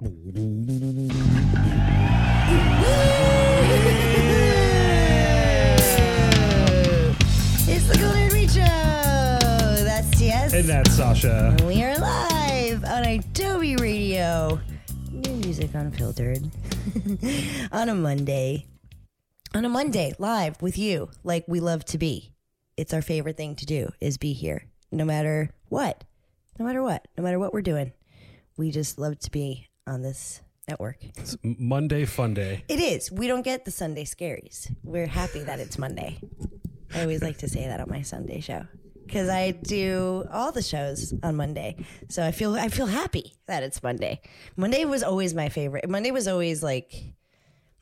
It's the Golden Reach Show. That's TS. And that's Sasha. we are live on Adobe Radio. New music unfiltered. on a Monday. On a Monday, live with you, like we love to be. It's our favorite thing to do is be here. No matter what. No matter what. No matter what we're doing. We just love to be on this network. It's Monday Fun Day. It is. We don't get the Sunday scaries. We're happy that it's Monday. I always like to say that on my Sunday show because I do all the shows on Monday. So I feel I feel happy that it's Monday. Monday was always my favorite. Monday was always like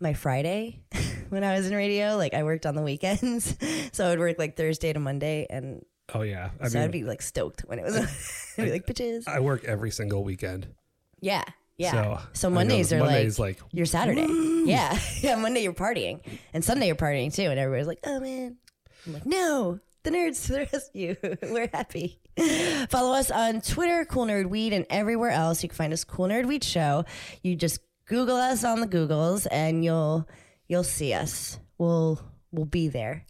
my Friday when I was in radio. Like I worked on the weekends, so I would work like Thursday to Monday, and Oh yeah. I so I'd be like stoked when it was. I'd be like bitches. I work every single weekend. Yeah. Yeah. So, So, Mondays are Monday's like, like, your Saturday. Yeah. Yeah. Monday you're partying. And Sunday you're partying too. And everybody's like, oh man. I'm like, no, the nerds to the rescue. We're happy. Follow us on Twitter, Cool Nerd Weed, and everywhere else. You can find us Cool Nerd Weed Show. You just Google us on the Googles and you'll you'll see us. We'll we'll be there.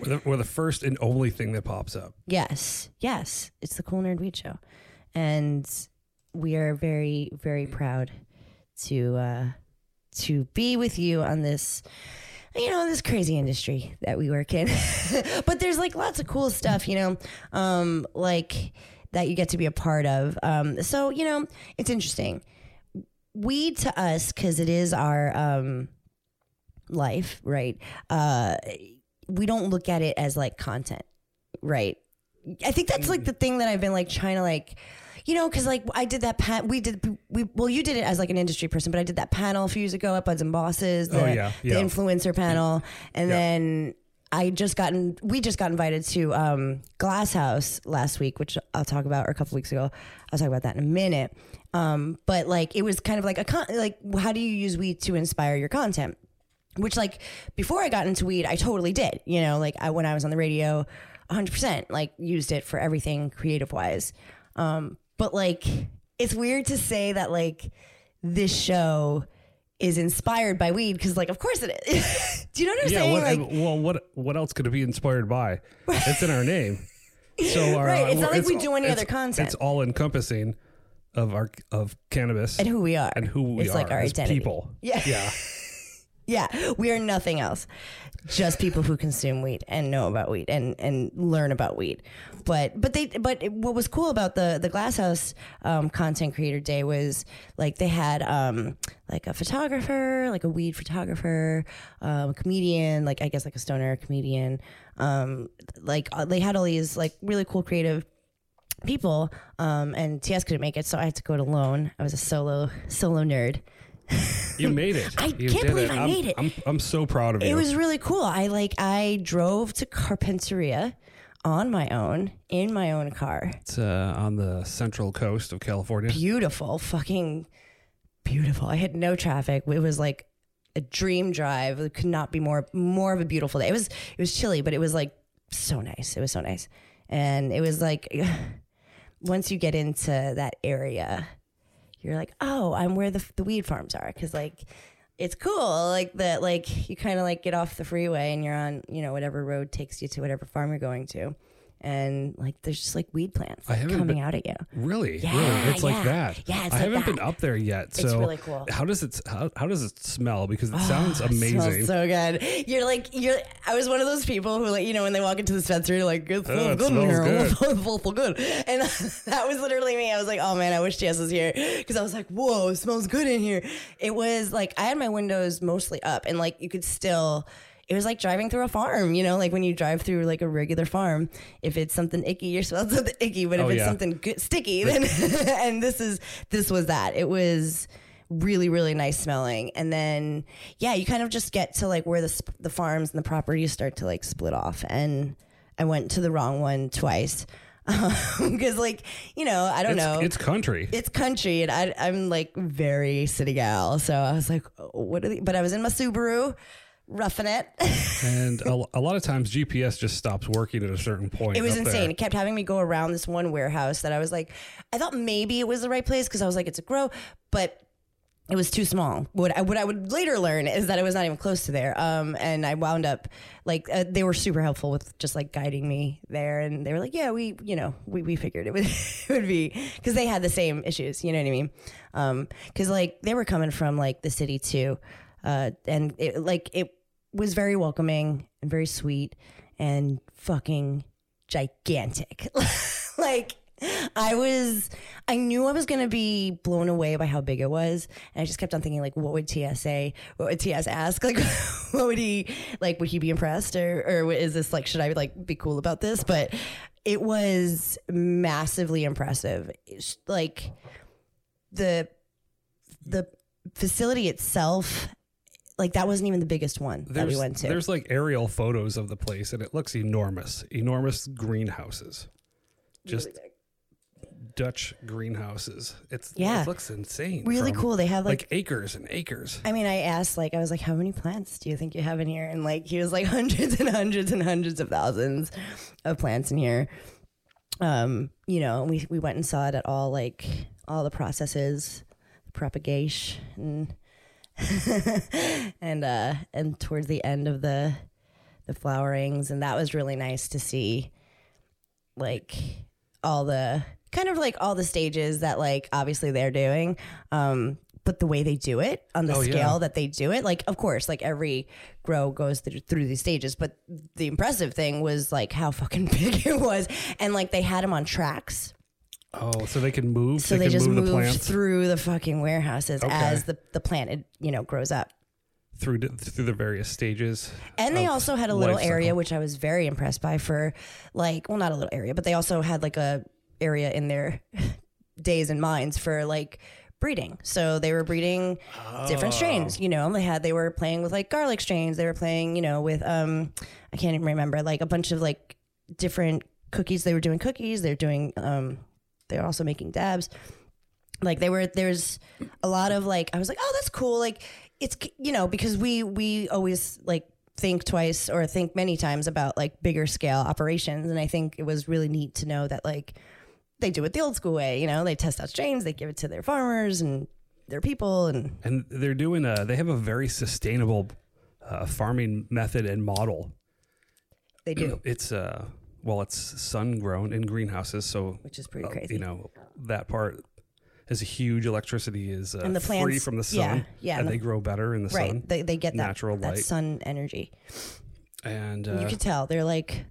We're the, we're the first and only thing that pops up. Yes, yes, it's the Cool Nerd Weed Show, and we are very, very proud to uh, to be with you on this. You know this crazy industry that we work in, but there's like lots of cool stuff. You know, um, like that you get to be a part of. Um, so you know, it's interesting. we to us because it is our um, life, right? Uh, we don't look at it as like content, right? I think that's like the thing that I've been like trying to like, you know, because like I did that pat. We did we well, you did it as like an industry person, but I did that panel a few years ago at Buds and Bosses, the, Oh, yeah, the influencer panel, and Yeah. then I just gotten we just got invited to um, Glass House last week, which I'll talk about, or a couple weeks ago. I'll talk about that in a minute. Um, but like it was kind of like a con- like how do you use weed to inspire your content? which like before I got into weed, I totally did. You know, like I when I was on the radio, 100% like used it for everything creative wise. Um, but like it's weird to say that like this show is inspired by weed because like of course it is. Do you know what I'm Yeah. saying? What, like well, what what else could it be inspired by? It's in our name. So our, Right, it's not like we do any other content. It's all encompassing of our of cannabis and who we are and who we it's are like our identity. people. Yeah. Yeah. Yeah, we are nothing else. Just people who consume weed and know about weed and, and learn about weed. But but they but what was cool about the the Glass House um, Content Creator Day was like they had um, like a photographer, like a weed photographer, um, a comedian, like I guess like a stoner comedian. Um, like uh, they had all these like really cool creative people. Um, and TS couldn't make it, so I had to go it alone. I was a solo solo nerd. You made it. I You can't believe I I'm, made it. I'm I'm so proud of you. It was really cool. I like I drove to Carpinteria on my own in my own car. It's uh, on the central coast of California. Beautiful, fucking beautiful. I had no traffic. It was like a dream drive. It could not be more more of a beautiful day. It was it was chilly, but it was like so nice. It was so nice. And it was like once you get into that area, you're like, "Oh, I'm where the the weed farms are." Cuz like it's cool like that like you kind of like get off the freeway and you're on, you know, whatever road takes you to whatever farm you're going to. And like there's just like weed plants like, coming been- out at you. Really, Yeah, really, it's yeah. like that. Yeah, it's I like haven't been up there yet. So it's really cool. How does it how, how does it smell? Because it oh, sounds It amazing. smells so good. You're like you're. I was one of those people who like you know when they walk into the dispensary like it smells Oh, good in here. good. It good. And that was literally me. I was like, oh man, I wish Jess was here because I was like, whoa, it smells good in here. It was like I had my windows mostly up and like you could still. It was like driving through a farm, you know, like when you drive through like a regular farm. If it's something icky, you're smelling something icky. But if Oh, it's yeah. something good, sticky, then and this is this was that. It was really really nice smelling and then yeah you kind of just get to like where the sp- the farms and the properties start to like split off and i went to the wrong one twice um, because like you know i don't it's, know it's country. it's country and I, I'm like very city gal. So I was like, oh, what are the, but I was in my Subaru, roughing it. and a, a lot of times GPS just stops working at a certain point. It was insane. there. It kept having me go around this one warehouse that I was like, I thought maybe it was the right place because I was like, it's a grow, but it was too small. What I, what I would later learn is that it was not even close to there. Um, and I wound up like uh, they were super helpful with just like guiding me there, and they were like, yeah, we you know we, we figured it would it would be because they had the same issues. You know what I mean? Um, because like they were coming from like the city too, uh, and it like it was very welcoming and very sweet and fucking gigantic. like I was I knew I was going to be blown away by how big it was and I just kept on thinking like what would TSA what would TS ask? Like what would he like would he be impressed? Or or is this like should I like be cool about this? But it was massively impressive. It's, like the the facility itself like that wasn't even the biggest one that we went to there's like aerial photos of the place, and it looks enormous. Enormous greenhouses, just Dutch greenhouses. It's Yeah. it looks insane. really from, cool they have like like acres and acres. I mean, I asked, like, I was like, how many plants do you think you have in here? And like, he was like, hundreds and hundreds and hundreds of thousands of plants in here. Um, you know, we we went and saw it at all, like all the processes, propagation, and and uh, and towards the end of the the flowerings, and that was really nice to see, like all the kind of like all the stages that like obviously they're doing um but the way they do it on the Oh, yeah. scale that they do it like of course like every grow goes through, through these stages but the impressive thing was like how fucking big it was and like they had them on tracks Oh, so they can move. so they, they, just move the moved through the fucking warehouses Okay. as the the plant it, you know grows up through the- through the various stages. And they also had a little area, cycle. which I was very impressed by for like, well, not a little area, but they also had like a area in their days and minds for like breeding. So they were breeding different Oh. strains, you know, they had, they were playing with like garlic strains. They were playing, you know, with, um, I can't even remember, like a bunch of like different cookies. They were doing cookies. They're doing, um, they're also making dabs like they were there's a lot of like i was like oh that's cool like it's you know because we we always like think twice or think many times about like bigger scale operations and i think it was really neat to know that like they do it the old school way you know they test out strains they give it to their farmers and their people and and they're doing a. They have a very sustainable uh, farming method and model. they do It's uh, well, it's sun grown in greenhouses, so which is pretty uh, crazy you know that part is a huge electricity is uh, And the plants, free from the sun. yeah, yeah, and and they grow better in the right sun. they, they get that natural that light. sun energy And you uh, can tell they're like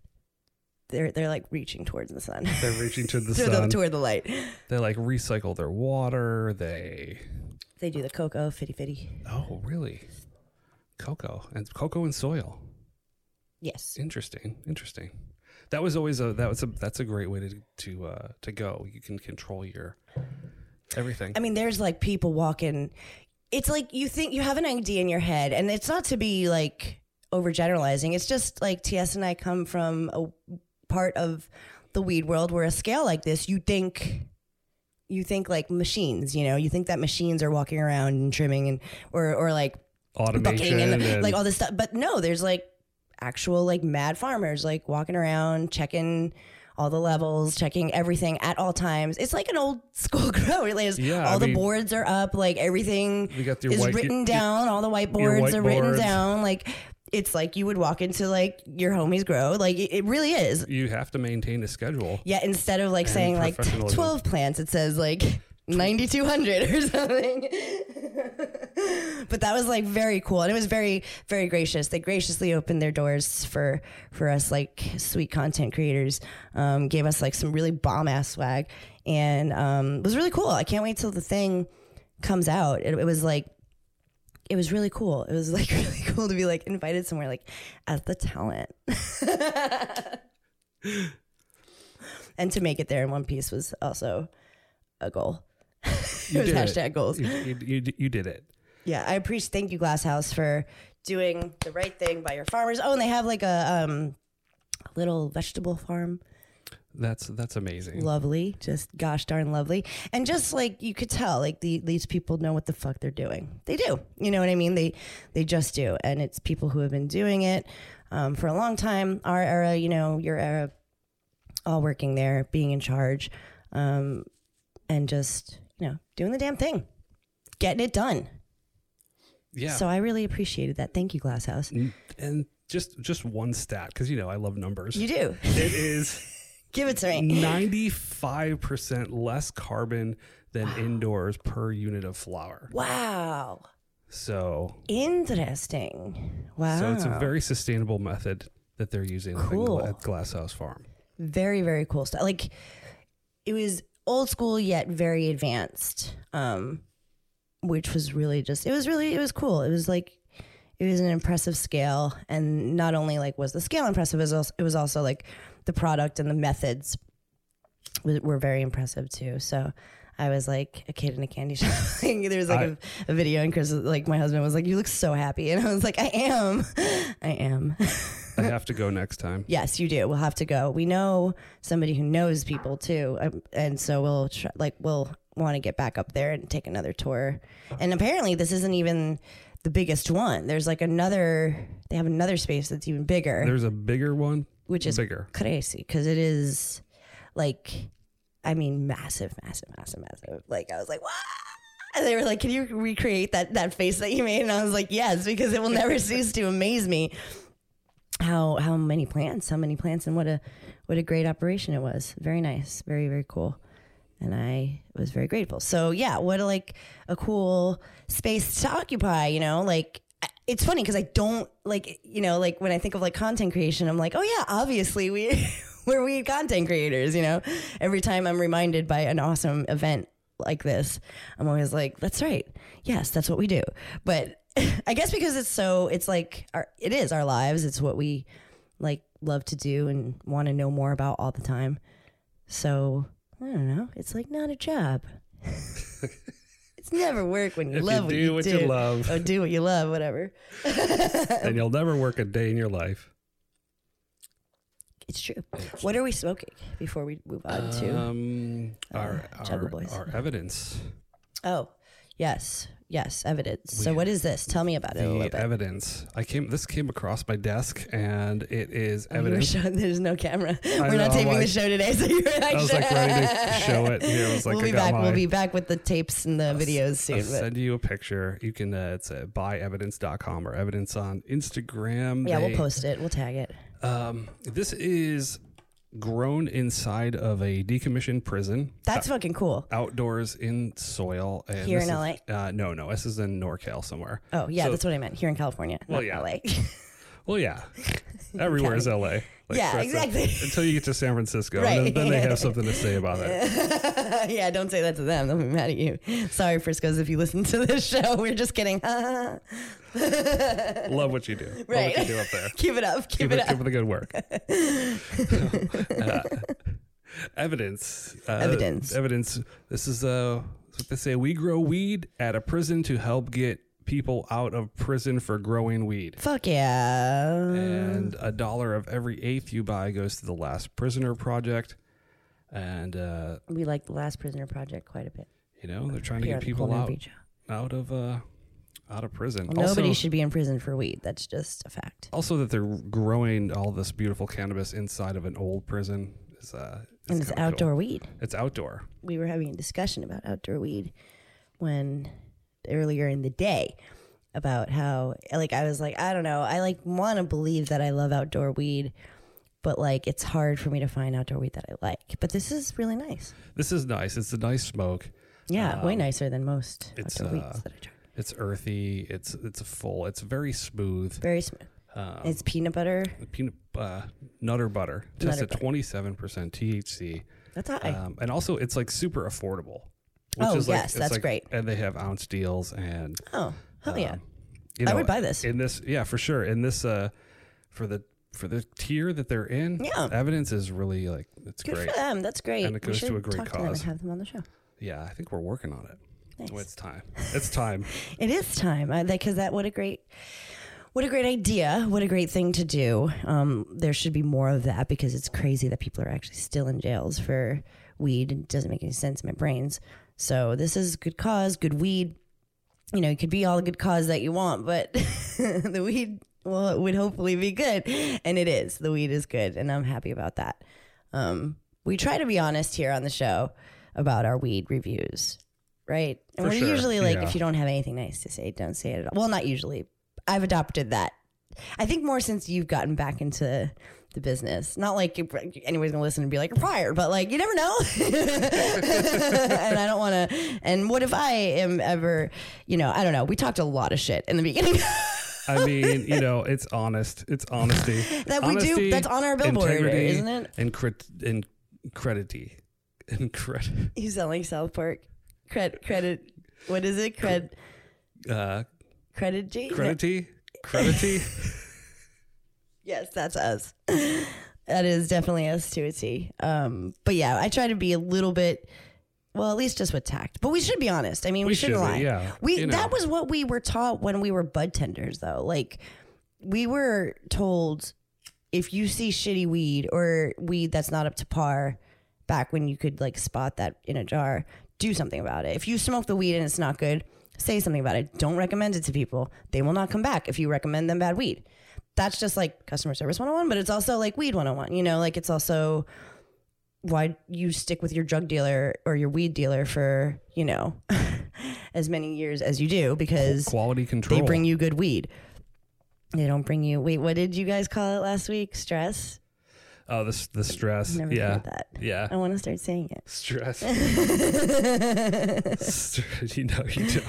they're they're like reaching towards the sun they're reaching to the toward, the, sun. toward the light They like recycle their water. They they do the cocoa fitty fitty oh really cocoa and cocoa and soil. yes Interesting, interesting. That was always a that was a that's a great way to to uh, to go. You can control your everything. I mean, there's like people walking. It's like you think you have an idea in your head, and it's not to be like overgeneralizing. It's just like TS and I come from a part of the weed world where a scale like this, you think you think like machines, you know, you think that machines are walking around and trimming and or or like Automation and, and, like all this stuff. But no, there's like actual like mad farmers like walking around checking all the levels, checking everything at all times. It's like an old school grow. Really, Yeah, all I the mean- boards are up, like everything your is white- written your- down. all the whiteboards are written whiteboards. down. Like it's like you would walk into like your homies grow. Like it, it really is. you have to maintain a schedule. Yeah, instead of like saying like 12 plants, it says like 9200 or something. but that was like very cool and it was very very gracious. They graciously opened their doors for for us like sweet content creators. Um, gave us like some really bomb ass swag and um, it was really cool. I can't wait till the thing comes out. It, it was like it was really cool. It was like really cool to be like invited somewhere like as the talent. and to make it there in one piece was also a goal. You it was hashtag goals. You, you, you, you did it. Yeah, I appreciate. Thank you, Glass House, for doing the right thing by your farmers. Oh, and they have like a um, little vegetable farm. That's that's amazing. lovely, just gosh darn lovely, and just like you could tell, like the, these people know what the fuck they're doing. They do, you know what I mean? They they just do, and it's people who have been doing it um, for a long time. Our era, you know, your era, all working there, being in charge, um, and just you know doing the damn thing, getting it done. Yeah. So I really appreciated that. Thank you, Glass House. And just just one stat because you know I love numbers. You do. it is Give it to me. ninety five percent less carbon than indoors per unit of flower. Wow. So Interesting. Wow. so it's a very sustainable method that they're using Cool. At Glass House Farm. very very cool stuff like it was old school yet very advanced um which was really just it was really it was cool it was like it was an impressive scale and not only like was the scale impressive it was also, it was also like the product and the methods were very impressive too so I was like a kid in a candy shop. there was like a a video, and Chris, like my husband, was like, "You look so happy," and I was like, "I am, I am." I have to go next time. Yes, you do. We'll have to go. We know somebody who knows people too, um, and so we'll try, like we'll want to get back up there and take another tour. And apparently, this isn't even the biggest one. There's like another. They have another space that's even bigger, There's a bigger one, which is bigger. crazy because it is like, I mean, massive, massive, massive, massive. Like I was like, what? And they were like, "Can you recreate that that face that you made?" And I was like, "Yes," because it will never cease to amaze me how how many plants, how many plants, and what a what a great operation it was. Very nice, very very cool, and I was very grateful. So yeah, what a like a cool space to occupy. You know, like it's funny because I don't like you know like when I think of like content creation, I'm like, oh yeah, obviously we we're weed content creators. You know, every time I'm reminded by an awesome event like this, I'm always like, that's right. Yes, that's what we do. But I guess because it's so, it's like, our, it is our lives. It's what we like love to do and want to know more about all the time. So I don't know. It's like not a job. it's never work when you If love you what do you what do. you love, Or do what you love, whatever. and you'll never work a day in your life. It's true. What are we smoking before we move on to? Um, our, our, Boys. our evidence. oh, yes. Yes, evidence. So what is this? Tell me about it a little bit. evidence. I came. This came across my desk, and it is Oh, you were evidence. showing- there's no camera. We're know, not taping the like- show today, so you're like, I was like ready to show it. Here, I was like, we'll I be got back. my- We'll be back with the tapes and the videos soon. I'll but- send you a picture. You can. Uh, it's uh, buyevidence.com or evidence on Instagram. yeah, They- we'll post it. We'll tag it. Um, this is grown inside of a decommissioned prison. That's fucking cool. outdoors in soil. And Here in is- Uh, no, no. This is in NorCal somewhere. Oh yeah, So- that's what I meant. Here in California, Well, not yeah. LA. Well, yeah. Everywhere is LA. Like, Yeah, a- exactly. until you get to San Francisco. Right. And then, then they have something to say about it. yeah, don't say that to them. They'll be mad at you. Sorry, Frisco's, if you listen to this show. We're just kidding. Love what you do. Love Right. what you do up there. keep it up. Keep, Keep, it it, up. keep up the good work. Uh, evidence. Uh, Evidence. Evidence. This is uh, what they say. We grow weed at a prison to help get people out of prison for growing weed. Fuck yeah. and a dollar of every eighth you buy goes to the Last Prisoner Project. And uh, we like the Last Prisoner Project quite a bit. you know they're trying to get people out out of uh, out of prison. Well, nobody also, should be in prison for weed. That's just a fact. also that they're growing all this beautiful cannabis inside of an old prison is uh, is and it's kinda cool. outdoor weed. It's outdoor. we were having a discussion about outdoor weed when earlier in the day about how like I was like I don't know I like want to believe that I love outdoor weed but like it's hard for me to find outdoor weed that I like but this is really nice This is nice. It's a nice smoke. yeah way Um, nicer than most it's, outdoor uh, weeds that I try It's earthy. It's it's full. It's very smooth. very smooth Um, it's peanut butter peanut uh, nutter butter. Just at twenty seven percent THC. that's high Um, and also, it's like super affordable. Oh, is like, yes, that's like- great. And they have ounce deals, and oh hell yeah um, you I know, would buy this in this. Yeah, for sure. In this, uh, for the for the tier that they're in, Yeah. evidence is really like it's good great. for them that's great And it goes to a great talk to them and cause. have them on the show Yeah, I think we're working on it. Nice. Well, it's time. It's time. It is time because that what a great What a great idea. What a great thing to do. Um, there should be more of that because it's crazy that people are actually still in jails for weed. It doesn't make any sense in my brains. So this is good cause, good weed. You know, it could be all the good cause that you want, but the weed well, it would hopefully be good. And it is. The weed is good, and I'm happy about that. Um, we try to be honest here on the show about our weed reviews, right? And For we're sure, usually like, yeah. if you don't have anything nice to say, don't say it at all. Well, not usually. I've adopted that. I think more since you've gotten back into the business. Not like if anybody's gonna listen and be like, you're fired, but like, you never know. and I don't wanna, and what if I am ever, you know, I don't know. We talked a lot of shit in the beginning. I mean, you know, it's honest. It's honesty. That we do- that's on our billboard, isn't it? And crit and credity. And credit. you sound like South Park. Cred, credit, what is it? Cred, Uh, credit G? credity. Credity. Yes, that's us. that is definitely us to a T. Um, but yeah, I try to be a little bit, well, at least just with tact. But we should be honest. I mean, we, We shouldn't should be, lie. yeah. We You know. that was what we were taught when we were bud tenders, though. Like we were told if you see shitty weed or weed that's not up to par, back when you could like spot that in a jar, do something about it. If you smoke the weed and it's not good, say something about it. Don't recommend it to people. They will not come back if you recommend them bad weed. That's just like customer service 101, but it's also like weed 101. You know, like it's also why you stick with your drug dealer or your weed dealer for, you know, as many years as you do because Quality control. they bring you good weed. They don't bring you. Wait, what did you guys call it last week? Stress. Oh, the the stress. Never yeah. that. Yeah. I want to start saying it. Stress. St- you know, you don't.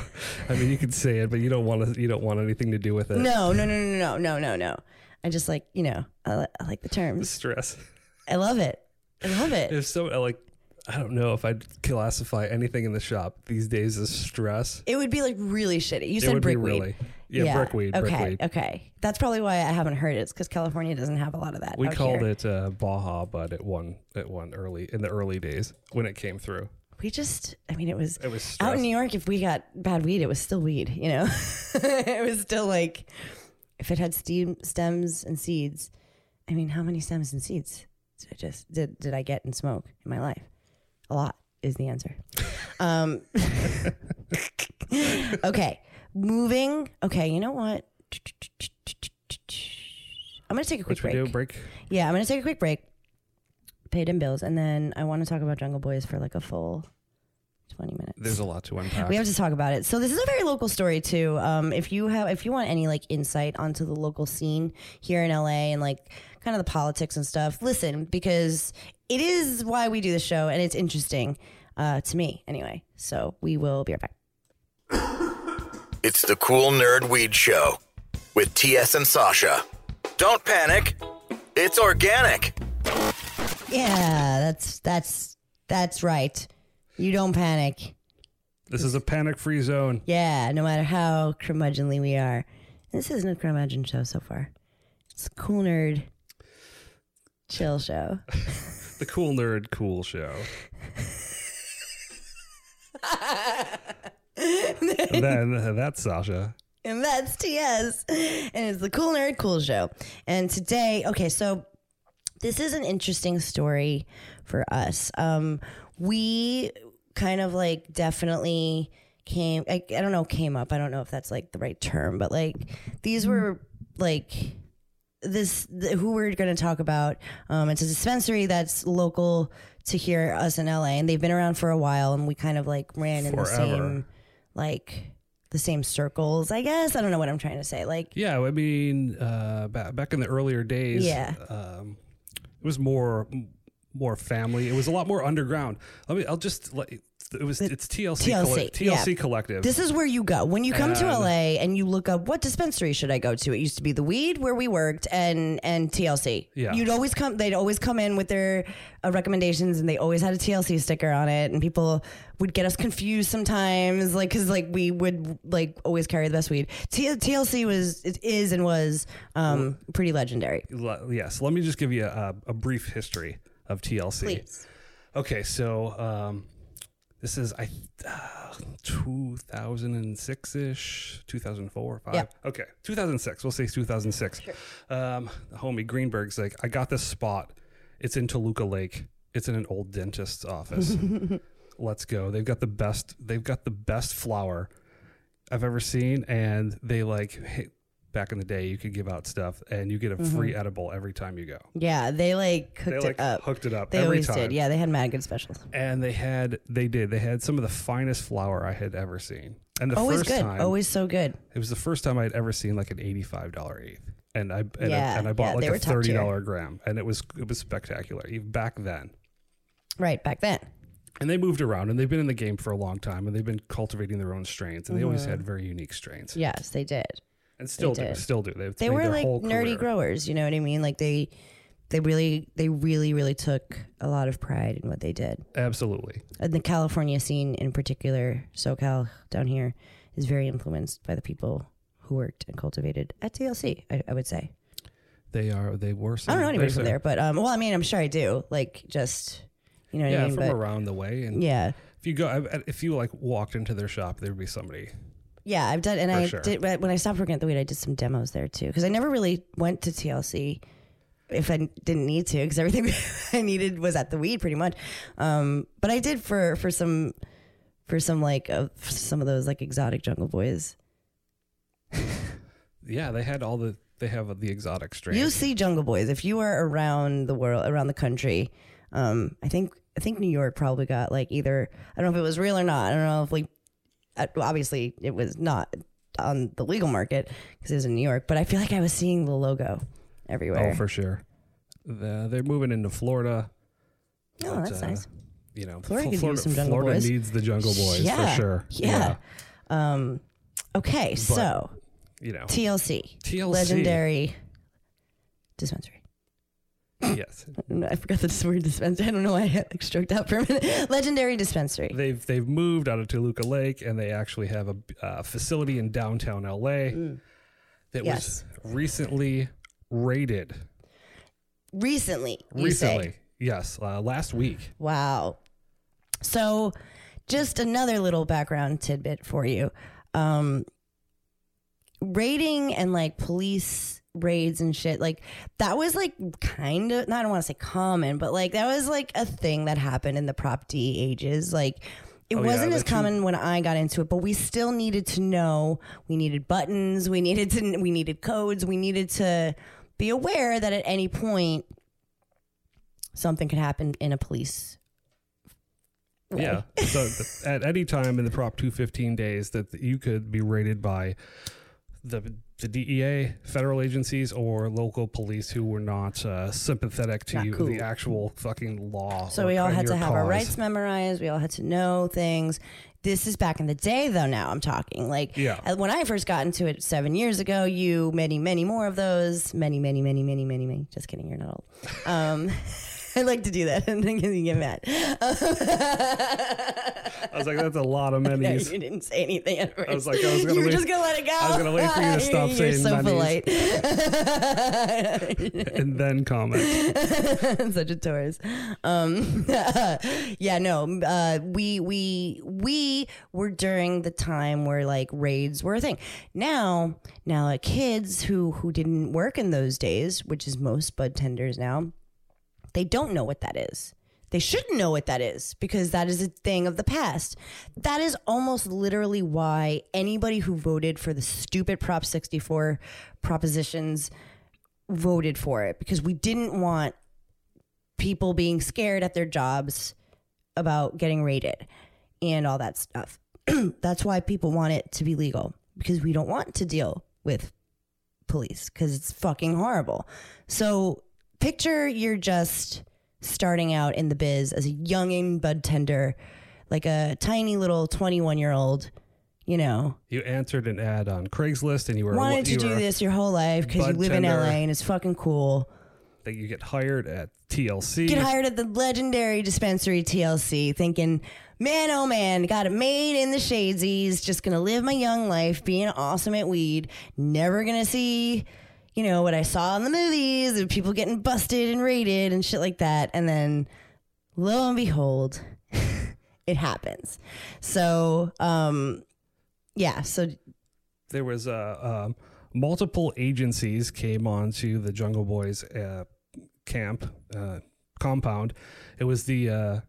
I mean, you can say it, but you don't want to. You don't want anything to do with it. No, no, no, no, no, no, no, no. I just like you know. I, li- I like the terms. Stress. I love it. I love it. If so, like, I don't know if I'd classify anything in the shop these days as stress. It would be like really shitty. You it said brickweed. really. Yeah, brickweed. Okay. Brickweed. Okay. That's probably why I haven't heard it. It's because California doesn't have a lot of that. We called here. it uh, Baja, but it won. It won early in the early days when it came through. We just. I mean, it was. It was out in New York. If we got bad weed, it was still weed. You know, it was still like if it had steam, stems and seeds. I mean, how many stems and seeds did I just did did I get and smoke in my life? A lot is the answer. Um, okay, moving. Okay, you know what? I'm gonna take a quick break. do break. Yeah, I'm gonna take a quick break, pay them bills, and then I want to talk about Jungle Boys for like a full twenty minutes. There's a lot to unpack. we have to talk about it. So this is a very local story too. Um, if you have, if you want any like insight onto the local scene here in LA and like kind of the politics and stuff, listen because it is why we do the show and it's interesting uh, to me anyway. So we will be right back. It's the Cool Nerd Weed Show with TS and Sasha. Don't panic. It's organic. Yeah, that's that's that's right. You don't panic. this is a panic-free zone. Yeah, no matter how curmudgeonly we are. This isn't a curmudgeon show so far. It's a cool nerd chill show. The cool nerd cool show. then that's Sasha. And that's TS. And it's the Cool Nerd Cool Show. And today, okay, so this is an interesting story for us. Um, we kind of like definitely came, I, I don't know, came up. I don't know if that's like the right term, but like these were like this the, who we're going to talk about um, it's a dispensary that's local to here us in la and they've been around for a while and we kind of like ran in the same like the same circles i guess i don't know what i'm trying to say like Yeah, I mean, uh, back back in the earlier days, Yeah. um, it was more more family. It was a lot more underground. Let me. I'll just. Let, it was. It's TLC. TLC, colle- TLC yeah. Collective. this is where you go when you come to la and you look up what dispensary should i go to it used to be the weed where we worked and and tlc Yeah. you'd always come they'd always come in with their uh, recommendations and they always had a tlc sticker on it and people would get us confused sometimes like because like we would like always carry the best weed T- tlc was it is and was um pretty legendary Le- yes. Let me just give you a, a brief history of TLC. please Okay, so um, This is I uh, 2006 ish, 2004, five. Yeah. Okay, 2006. We'll say 2006. Sure. Um, the homie Greenberg's like, I got this spot. It's in Toluca Lake. It's in an old dentist's office. Let's go. They've got the best. They've got the best flower I've ever seen, and they like. Hey, back in the day, you could give out stuff, and you get a mm-hmm. free edible every time you go. Yeah, they like They cooked like it up. hooked it up They every always time did. Yeah, they had mad good specials. and they had they did they had some of the finest flower I had ever seen. And the Always first good. time, Always so good. it was the first time I'd ever seen like an eighty-five dollar eighth, and I and, Yeah, I, and I bought yeah, like a thirty dollar gram, and it was it was spectacular even back then. Right back then. And they moved around, and they've been in the game for a long time, and they've been cultivating their own strains, and they always mm-hmm. had very unique strains, Yes, they did. And still do, still do. They've They were like nerdy growers. You know what I mean? Like they, they really, they really, really took a lot of pride in what they did. Absolutely, And the California scene, in particular, SoCal down here, is very influenced by the people who worked and cultivated at TLC. I, I would say. they are. They were. I don't know anybody from there, but um, well, I mean, I'm sure I do. Like, just you know what Yeah, I mean. from But around the way, and yeah, if you go, if you like walked into their shop, there would be somebody yeah, I've done, and For I sure. did when I stopped working at the weed. I did some demos there too because I never really went to TLC if I didn't need to because everything I needed was at the weed pretty much. Um, but I did for for some for some like uh, some of those like exotic jungle boys. Yeah, they had all the they have the exotic strains. You see Jungle Boys if you are around the world, around the country. Um, I think I think New York probably got like either I don't know if it was real or not. I don't know if like obviously it was not on the legal market because it was in New York, but I feel like I was seeing the logo everywhere. oh, for sure. The, they're moving into Florida. oh, but, that's uh, nice. You know, Florida Fl- Florida, Florida needs the Jungle Boys Yeah, for sure. yeah. Um, okay, so You know, TLC, TLC. legendary dispensary. Yes, I forgot the word dispensary. I don't know why I like stroked out for a minute. Legendary dispensary. they've they've moved out of Toluca Lake, and they actually have a uh, facility in downtown LA that Mm. Yes. was recently raided. Recently. Recently, yes, uh, last week. Wow. So, just another little background tidbit for you. Um, raiding and like police raids and shit, like that was like kind of, I don't want to say common, but like that was like a thing that happened in the Prop D ages. Like, it Oh, wasn't the as common when I got into it, but we still needed to know. We needed buttons. We needed to. We needed codes. We needed to be aware that at any point something could happen in a police way. Yeah. So th- at any time in the Prop 215 days that you could be raided by the the DEA, federal agencies, or local police who were not uh, sympathetic to Not you, cool. the actual fucking law. So we all had to have our rights memorized. We all had to know things. This is back in the day, though. Now I'm talking like Yeah. uh, when I first got into it seven years ago. You many, many more of those. Many, many, many, many, many, many. Just kidding. You're not old. Um, I like to do that, and then you get mad. I was like, that's a lot of No, minis. you didn't say anything at first. I was like, I was gonna you were wait- just gonna let it go. I was gonna wait for you to stop You're saying so monies. polite. and then comment. such a tourist. Um, yeah, no, uh, we we we were during the time where like raids were a thing. Now, now, like kids who who didn't work in those days, which is most bud tenders now, they don't know what that is. They shouldn't know what that is because that is a thing of the past. That is almost literally why anybody who voted for the stupid Prop 64 propositions voted for it because we didn't want people being scared at their jobs about getting raided and all that stuff. That's why people want it to be legal because we don't want to deal with police because it's fucking horrible. So picture you're just starting out in the biz as a youngin' bud tender, like a tiny little 21 year old, you know, You answered an ad on Craigslist, and you were wanted to you do this your whole life because you live in. LA and it's fucking cool. That you get hired at TLC. Get hired at the legendary dispensary TLC, thinking, man, oh man, got it made in the shadesies, just gonna live my young life, being awesome at weed, never gonna see, you know, what I saw in the movies of people getting busted and raided and shit like that. And then lo and behold, it happens. So, um, yeah. So there was uh, um, multiple agencies came onto the Jungle Boys uh, camp uh, compound. It was the uh,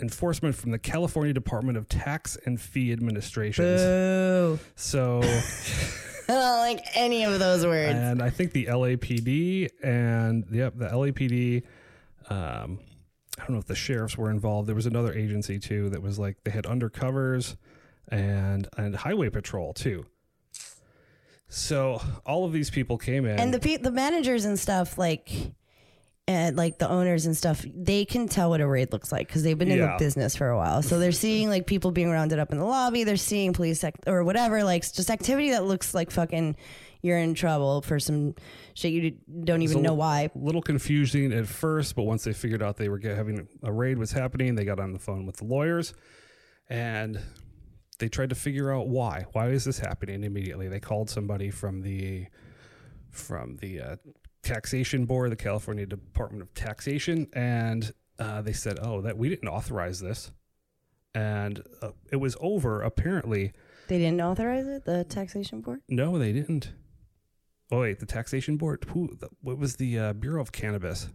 enforcement from the California Department of Tax and Fee Administrations. boo. So, I don't like any of those words. and I think the LAPD and yep, the LAPD. Um, I don't know if the sheriffs were involved. There was another agency too that was like they had undercovers and and highway patrol too. So all of these people came in. and the pe- the managers and stuff like and like the owners and stuff they can tell what a raid looks like because they've been in the Yeah. business for a while so they're seeing like people being rounded up in the lobby they're seeing police act- or whatever like just activity that looks like fucking you're in trouble for some shit you don't even know why. A little confusing at first, but once they figured out they were get, having a raid was happening, they got on the phone with the lawyers and they tried to figure out why. Why is this happening immediately? They called somebody from the from the uh, taxation board, the California Department of Taxation, and uh, they said, "Oh, that we didn't authorize this." And uh, it was over apparently. they didn't authorize it the taxation board No, they didn't. Oh wait, the taxation board. Who? The, what was the uh, Bureau of Cannabis?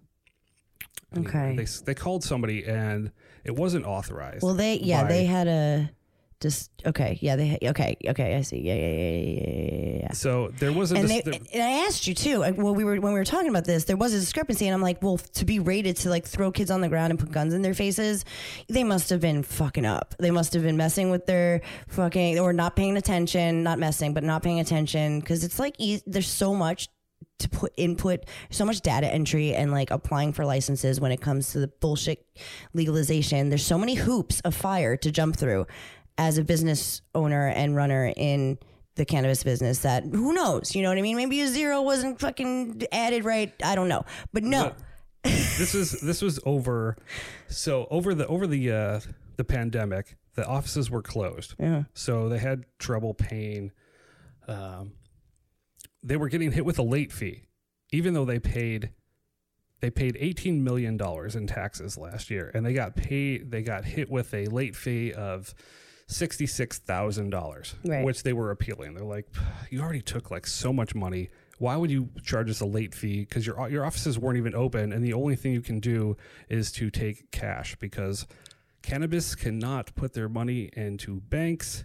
And Okay. They they called somebody and it wasn't authorized. well they yeah by- they had a just okay yeah they okay okay i see yeah yeah yeah yeah yeah So there was a. and, dis- they, and I asked you too. like, Well, we were when we were talking about this, there was a discrepancy, and I'm like, well, to be rated to like throw kids on the ground and put guns in their faces, they must have been fucking up. They must have been messing with their fucking or not paying attention, not messing, but not paying attention because it's like e- there's so much to put input, so much data entry and like applying for licenses when it comes to the bullshit legalization. There's so many hoops of fire to jump through as a business owner and runner in the cannabis business that who knows, you know what I mean? Maybe a zero wasn't fucking added right. I don't know. But no. This was this was over. So over the over the uh, the pandemic, the offices were closed. Yeah. So they had trouble paying. Um, they were getting hit with a late fee, even though they paid. They paid eighteen million dollars in taxes last year, and they got paid. They got hit with a late fee of sixty six thousand dollars, Right. which they were appealing. They're like, "You already took like so much money. Why would you charge us a late fee? Because your your offices weren't even open, and the only thing you can do is to take cash because cannabis cannot put their money into banks,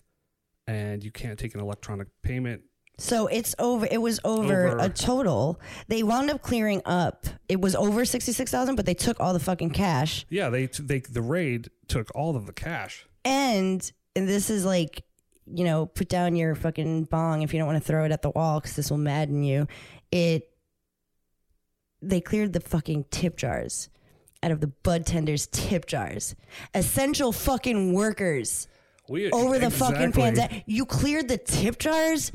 and you can't take an electronic payment. So it's over. It was over, Over. a total. They wound up clearing up. It was over sixty six thousand, but they took all the fucking cash. Yeah, they they the raid took all of the cash. And and this is like, you know, put down your fucking bong if you don't want to throw it at the wall because this will madden you. It. They cleared the fucking tip jars out of the bud tenders tip jars. Essential fucking workers We over the fucking pandemic. You cleared the tip jars?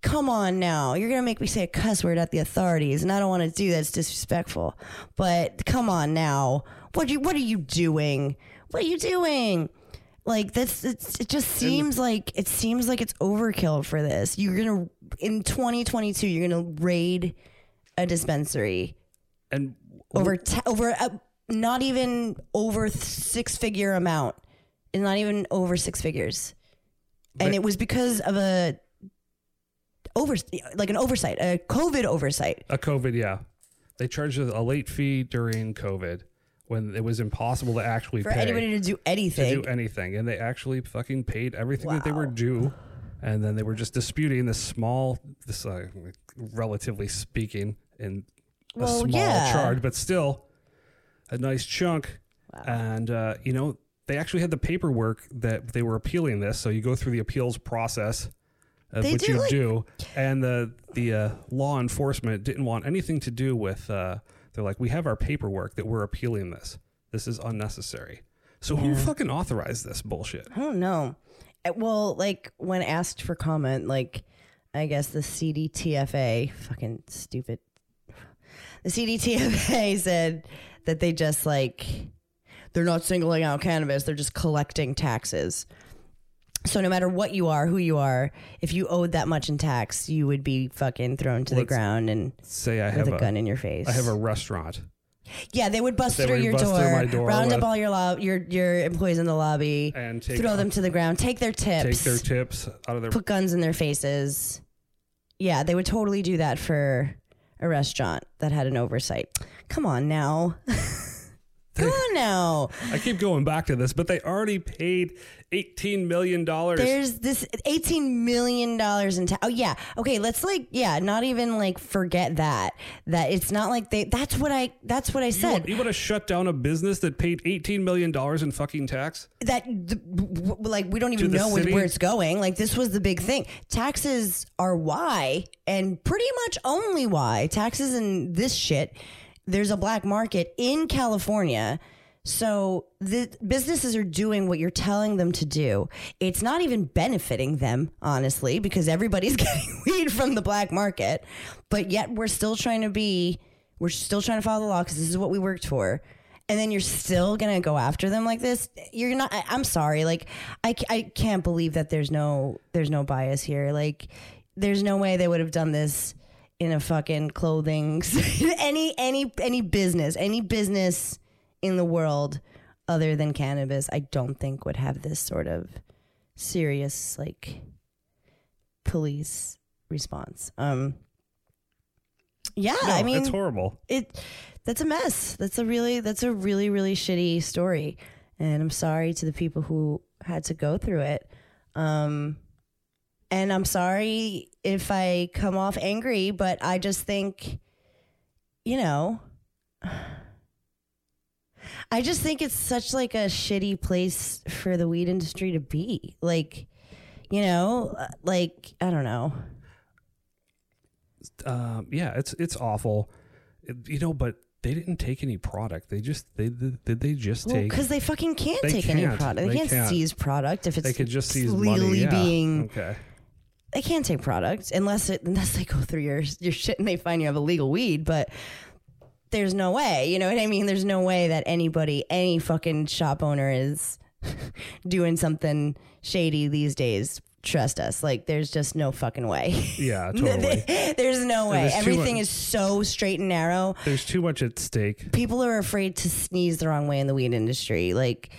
Come on now. You're going to make me say a cuss word at the authorities, and I don't want to do that. It's disrespectful. But come on now. What you what are you doing? What are you doing? Like that's it's, it just seems like it seems like it's overkill for this. You're to in 2022 you're to raid a dispensary and over t- over a, not even over six figure amount. And not even over six figures. And But- it was because of a over like an oversight a covid oversight. A COVID, yeah, they charged a late fee during COVID when it was impossible to actually for pay. anybody to do anything. to do anything, and they actually fucking paid everything that they were Wow. due, and then they were just disputing this small, this uh, relatively speaking, in a Well, small yeah. charge, but still a nice chunk. And uh, you know, they actually had the paperwork that they were appealing this, so you go through the appeals process. Of They which do, you like- do, and the the uh, law enforcement didn't want anything to do with. Uh, they're like, we have our paperwork that we're appealing this. This is unnecessary. So who fucking authorized this bullshit? i don't know Uh, well like when asked for comment like i guess the cdtfa fucking stupid the cdtfa said that they just like they're not singling out cannabis they're just collecting taxes so no matter what you are who you are if you owed that much in tax you would be fucking thrown to the Let's- ground and Say I with have a gun in your face I have a restaurant. Yeah, they would bust They through would your bust door, through my door round up with- all your lo- your your employees in the lobby, And take- throw them to the ground, take their tips, Take their tips out of their. put guns in their faces. Yeah, they would totally do that for a restaurant that had an oversight. Come on now. Now. I keep going back to this, but they already paid eighteen million dollars. There's this eighteen million dollars in tax. oh yeah okay let's like yeah not even like forget that that it's not like they that's what I that's what I You said want, you want to shut down a business that paid eighteen million dollars in fucking tax? that the, w- w- like we don't even the know where, city? where it's going like this was the big thing taxes are why and pretty much only why taxes and this shit there's a black market in California so the businesses are doing what you're telling them to do. It's not even benefiting them, honestly, because everybody's getting weed from the black market. But yet we're still trying to be, we're still trying to follow the law because this is what we worked for. And then you're still gonna go after them like this. You're not. I, I'm sorry. Like I, I can't believe that there's no there's no bias here. Like there's no way they would have done this in a fucking clothing any any any business any business in the world other than cannabis i don't think would have this sort of serious like police response. Um yeah No, i mean it's horrible. it that's a mess. That's a really that's a really really shitty story. And i'm sorry to the people who had to go through it. Um and i'm sorry if i come off angry but i just think you know i just think it's such like a shitty place for the weed industry to be like you know uh, like i don't know Um, yeah, it's it's awful. It- you know, but they didn't take any product. They just they did they just Well, take? because they fucking can't They take any can't. product. They, They can't, can't. seize product if it's They could just seize legally money. Yeah. being. okay. They can't take products unless it unless they go through your your shit and they find you have illegal weed. But there's no way. You know what I mean? There's no way that anybody, any fucking shop owner is doing something shady these days. Trust us. Like there's just no fucking way. Yeah, totally. there's no way. There's Everything much- is so straight and narrow. There's too much at stake. people are afraid to sneeze the wrong way in the weed industry. Like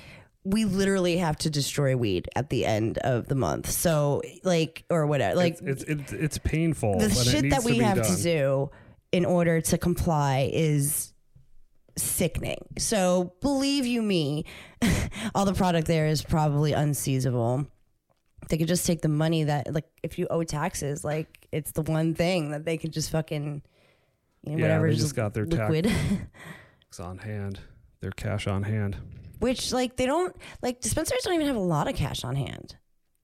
we literally have to destroy weed at the end of the month. So like or whatever. Like it's it's it's, it's painful. the shit that we be have done. to do in order to comply is sickening. So believe you me, all the product there is probably unseizable. They could just take the money that like if you owe taxes, like it's the one thing that they could just fucking you know, Yeah, whatever they just got their tax- liquid. It's on hand. Their cash on hand. Which like they don't like dispensaries don't even have a lot of cash on hand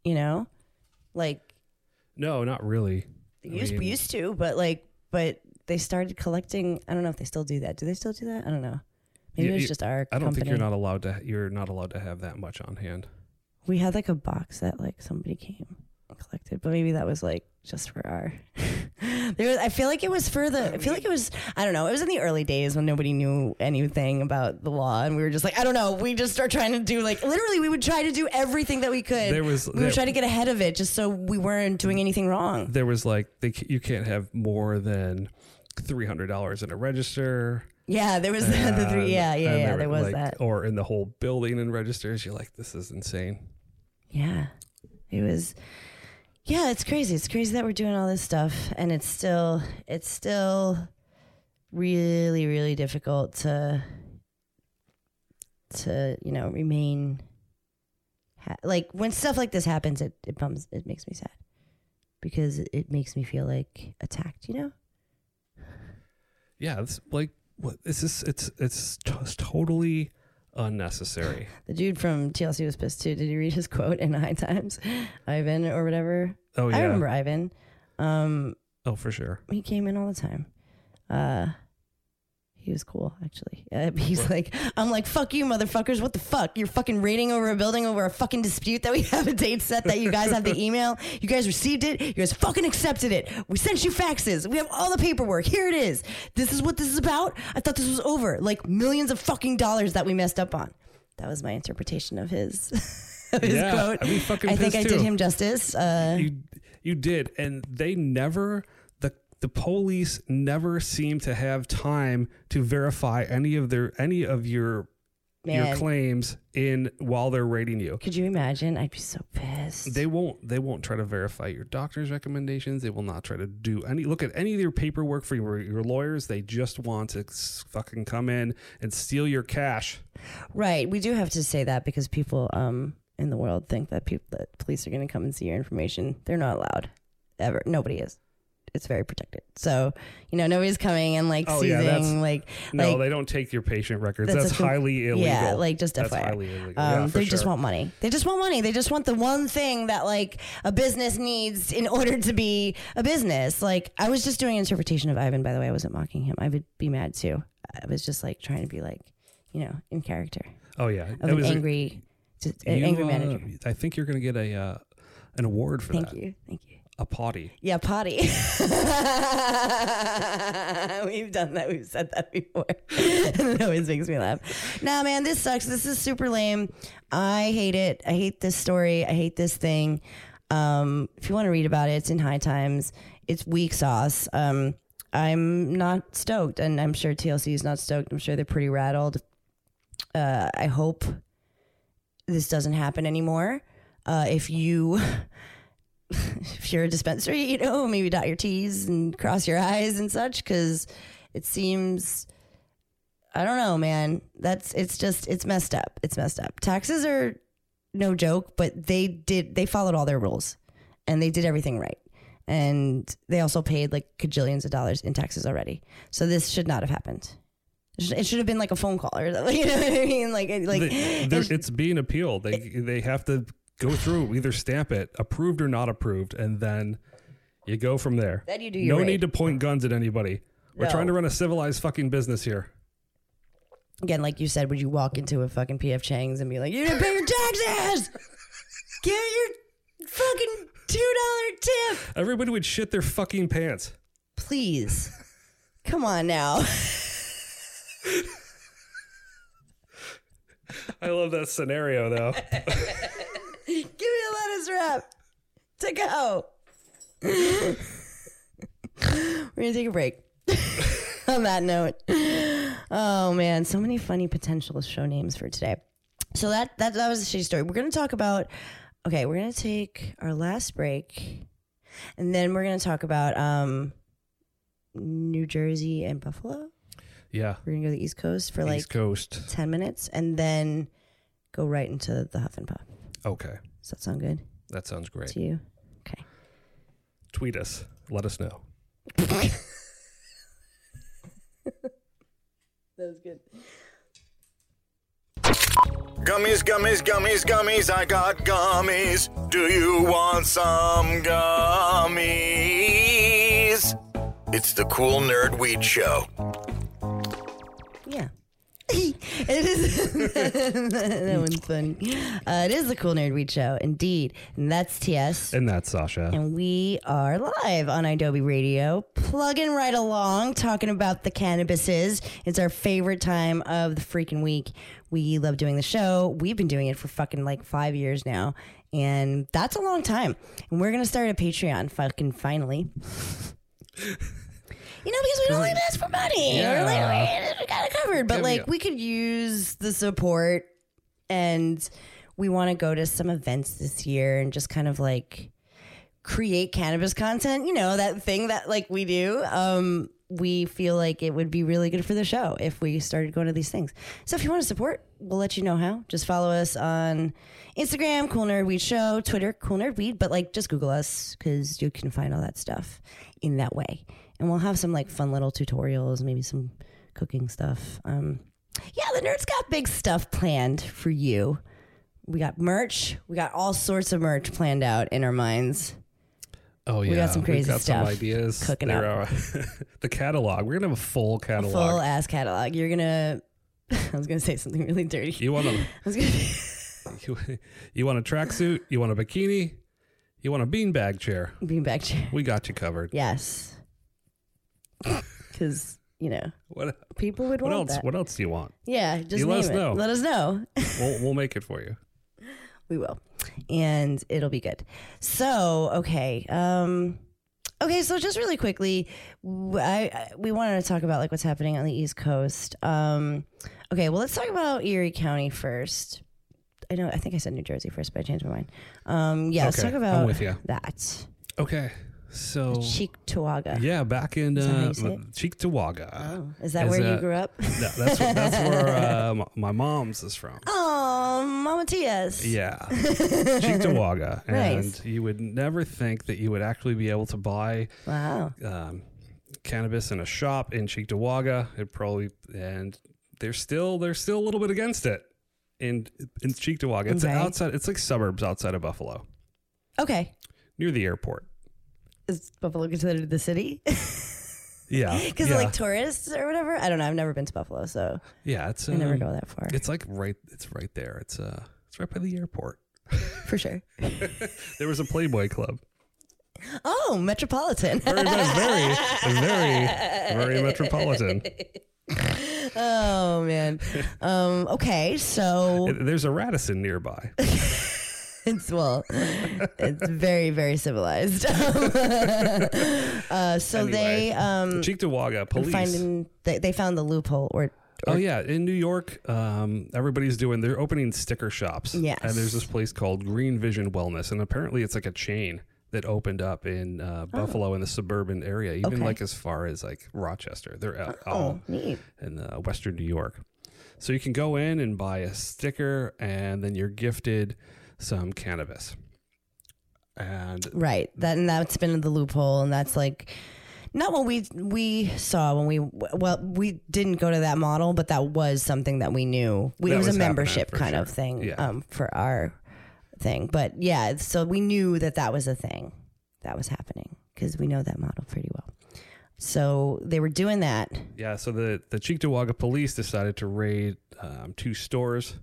you know like No, not really. they used, mean- used to but like but they started collecting i don't know if they still do that do they still do that i don't know maybe You- it's just our I don't company think you're not allowed to. You're not allowed to have that much on hand. we had like a box that like somebody came collected but maybe that was like just for our there was, i feel like it was for the i feel like it was i don't know it was in the early days when nobody knew anything about the law and we were just like i don't know we just start trying to do like literally we would try to do everything that we could There was- we there- would try to get ahead of it just so we weren't doing anything wrong There was like they, you can't have more than three hundred dollars in a register. yeah there was the, the three yeah yeah and yeah there there was like, that or in the whole building and registers. You're like, this is insane. Yeah. It was Yeah, it's crazy. It's crazy that we're doing all this stuff and it's still it's still really really difficult to to, you know, remain ha- like when stuff like this happens it it bums it makes me sad because it, makes me feel like attacked, you know? Yeah, it's like what this? It's it's, it's totally unnecessary. The dude from TLC was pissed too. Did you read his quote in High Times? Ivan or whatever. Oh yeah. I remember Ivan. Um Oh for sure. he came in all the time. Uh, he was cool, actually. Uh, he's What? like, I'm like, fuck you, motherfuckers. What the fuck? You're fucking raiding over a building over a fucking dispute that we have a date set that you guys have the email. You guys received it. You guys fucking accepted it. We sent you faxes. We have all the paperwork. Here it is. This is what this is about. I thought this was over. Like millions of fucking dollars that we messed up on. That was my interpretation of his, of his Yeah, quote. Fucking I think I pissed did him justice. Uh, You you did, and they never the police never seem to have time to verify any of their any of your your claims in while they're rating you. Could you imagine? I'd be so pissed. They won't they won't try to verify your doctor's recommendations. They will not try to do any look at any of your paperwork for your, your lawyers. They just want to fucking come in and steal your cash. Right. We do have to say that because people um in the world think that people that police are going to come and see your information. They're not allowed. Ever. Nobody is. It's very protected. So, you know, nobody's coming and like Oh, seizing that's- like No, like they don't take your patient records. That's That's, com- highly illegal. Yeah, like just That's FYI. highly illegal. Um, yeah, they just want money. They just want money. They just want the one thing that like a business needs in order to be a business. Like I was just doing interpretation of Ivan. By the way, I wasn't mocking him. I would be mad too. I was just like trying to be like, you know, in character Oh yeah, of It an was a- angry, just an you, angry uh, manager. I think you're going to get a uh, an award for Thank that. Thank you. Thank you. A potty. Yeah, potty. We've done that. We've said that before. it always makes me laugh. Nah, man, this sucks. This is super lame. I hate it. I hate this story. I hate this thing. Um, if you want to read about it, it's in High Times. It's weak sauce. Um, I'm not stoked, and I'm sure TLC is not stoked. I'm sure they're pretty rattled. Uh, I hope this doesn't happen anymore. Uh, if you if you're a dispensary, you know, maybe dot your T's and cross your I's and such, because it seems, I don't know, man. That's it's just it's messed up. It's messed up. Taxes are no joke, but they did they followed all their rules, and they did everything right, and they also paid like cajillions of dollars in taxes already. So this should not have happened. It should- have been like a phone call or you know what I mean, like like it's being appealed. They they have to go through either stamp it approved or not approved, and then you go from there. Then you do your no raid. need to point guns at anybody. We're No. trying to run a civilized fucking business here. again, like you said, would you walk into a fucking PF Chang's and be like, "You didn't pay your taxes? Get your fucking two dollar tip, Everybody would shit their fucking pants. please." Come on now. I love that scenario though. Give me a lettuce wrap to go. We're gonna take a break. On that note, oh man, so many funny potential show names for today. So that that that was a shitty story. We're gonna talk about. Okay, we're gonna take our last break, and then we're gonna talk about um, New Jersey and Buffalo. Yeah, We're gonna go to the East Coast for like East Coast. ten minutes, and then go right into the Huff and Puff. Okay, Does that sound good that sounds great. to you? Okay. Tweet us. Let us know. That was good. Gummies, gummies, gummies, gummies, I got gummies. Do you want some gummies? It's the Cool Nerd Weed Show. It is. that one's funny. Uh, it is the Cool Nerd Weed Show, indeed. And that's TS. And that's Sasha. And we are live on Adobe Radio, plugging right along, talking about the cannabises. It's our favorite time of the freaking week. We love doing the show. We've been doing it for fucking like five years now. And that's a long time. And we're going to start a Patreon fucking finally. You know, because we don't like this for money. We're like, we, got it covered. But Yeah, like, yeah. we could use the support and we want to go to some events this year and just kind of like create cannabis content, you know, that thing that like we do. Um, we feel like it would be really good for the show if we started going to these things. So if you want to support, we'll let you know how. Just follow us on Instagram, Cool Nerd Weed Show, Twitter, Cool Nerd Weed, but like just Google us because you can find all that stuff in that way. And we'll have some like fun little tutorials, maybe some cooking stuff. Um, yeah, the nerds got big stuff planned for you. We got merch. We got all sorts of merch planned out in our minds. Oh yeah, we got some We've crazy got some ideas. cooking There up. are- the catalog. We're gonna have a full catalog. Full ass catalog. You're gonna. I was gonna say something really dirty. You want a I was gonna. you, you want a tracksuit? You want a bikini? You want a beanbag chair? Beanbag chair. We got you covered. Yes. Because you know What people would what want else? that. What else do you want? Yeah, just You let us it. know. Let us know. We'll we'll make it for you. we will, and it'll be good. So okay, um, Okay, so just really quickly, I, I- we wanted to talk about like what's happening on the East Coast. Um, okay, well, let's talk about Erie County first. I know, I think I said New Jersey first, but I changed my mind. Um, yeah, let's talk about that. Okay. So Cheektowaga. yeah, back in that uh, you say it? Cheektowaga. Oh, is that Is where you grew up? No, that's that's where uh, my mom's is from. oh, Mama Tia's. Yeah, Cheektowaga, and Nice. you would never think that you would actually be able to buy Wow. um, cannabis in a shop in Cheektowaga. It probably and they're still they're still a little bit against it in in Cheektowaga. It's Okay. outside. It's like suburbs outside of Buffalo, Okay. near the airport. Is Buffalo considered the city? Yeah, Because yeah, like tourists or whatever? I don't know. I've never been to Buffalo, so yeah. It's I never um, go that far. It's like right. It's right there. It's uh. It's right by the airport. For sure. There was a Playboy Club. Oh, Metropolitan. Very, very, very, very metropolitan. oh man. Um, okay, so There's a Radisson nearby. It's well, it's very very civilized. uh, so they um Cheektowaga police. finding they, they found the loophole or, Oh yeah, in New York, um, everybody's doing. They're opening sticker shops. Yes. and there's this place called Green Vision Wellness, and apparently it's like a chain that opened up in uh, Buffalo in the suburban area, even Oh. Okay. like as far as like Rochester. They're uh, oh all neat. in uh, Western New York. So you can go in and buy a sticker, and then you're gifted some cannabis. And Right. That and that's been the loophole, and that's like not what we we saw when we well we didn't go to that model, but that was something that we knew. We, it was, was a membership kind sure. of thing Yeah. um, for our thing. But yeah, so we knew that that was a thing that was happening because we know that model pretty well. So they were doing that. Yeah, so the the Cheektowaga police decided to raid um, two stores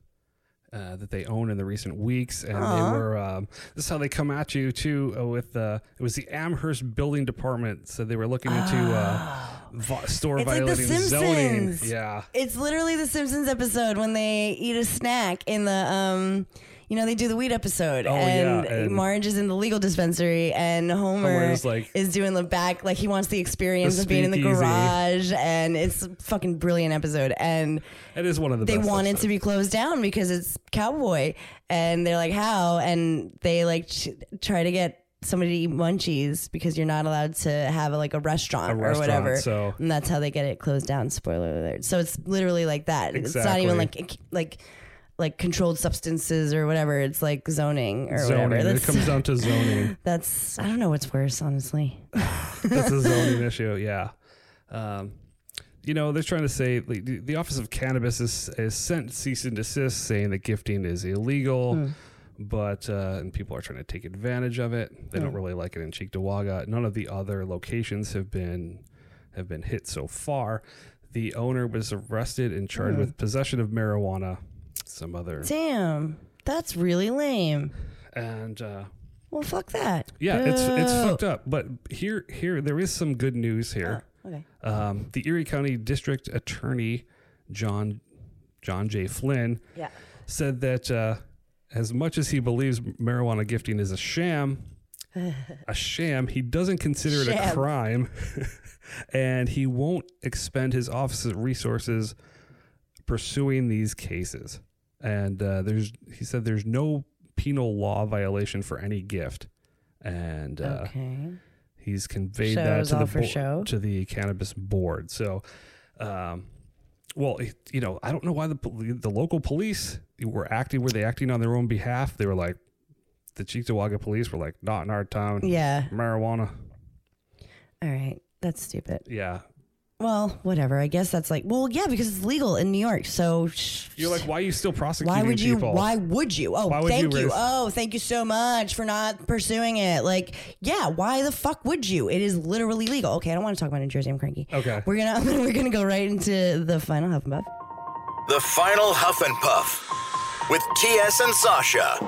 uh, that they own in the recent weeks, and they were. Um, this is how they come at you too. Uh, with uh, it was the Amherst Building Department, so they were looking into uh, vi- store Ah. It's like The violating zoning. Simpsons. Yeah, It's literally the Simpsons episode when they eat a snack in the um you know they do the weed episode Oh, and, yeah, and- Marge is in the legal dispensary and Homer like- is doing the back like he wants the experience The of being in the garage and it's a fucking brilliant episode. And it is one of the. they want it episodes. to be closed down because it's cowboy. And they're like how? And they like ch- try to get somebody to eat munchies because you're not allowed to have like a restaurant, A or whatever. so- and that's how they get it closed down. Spoiler alert. So it's literally like that. It's not even like like like controlled substances or whatever it's like zoning or zoning. whatever It comes down to zoning. that's i don't know what's worse honestly That's a zoning issue. Yeah. Um, you know, they're trying to say like, the, the Office of Cannabis is, is sent cease and desist saying that gifting is illegal, but uh, and people are trying to take advantage of it. They don't really like it in Cheektowaga. None of the other locations have been have been hit so far. The owner was arrested and charged with possession of marijuana, some other, damn that's really lame and uh, well fuck that yeah, it's it's fucked up. But here here there is some good news here. okay Um, the Erie County District Attorney John John J. Flynn yeah said that uh, as much as he believes marijuana gifting is a sham, a sham, he doesn't consider it a crime, and he won't expend his office's resources pursuing these cases. And uh, there's he said there's no penal law violation for any gift, and uh, okay he's conveyed So that to the bo- show? to the cannabis board. So, um, well, you know, I don't know why the the local police were acting. Were they acting on their own behalf? They were like, the Cheektowaga police were like, not in our town. yeah Marijuana. all right that's stupid Yeah. Well, whatever. I guess that's like, well, yeah, because it's legal in New York. So sh- You're like, why are you still prosecuting why would you? people? Why would you? Oh, Why would thank you you. raise- Oh, thank you so much for not pursuing it. Like, yeah, why the fuck would you? It is literally legal. Okay, I don't want to talk about New Jersey. I'm cranky. Okay. we're gonna we're gonna go right into the final huff and puff. The final Huff and Puff with TS and Sasha.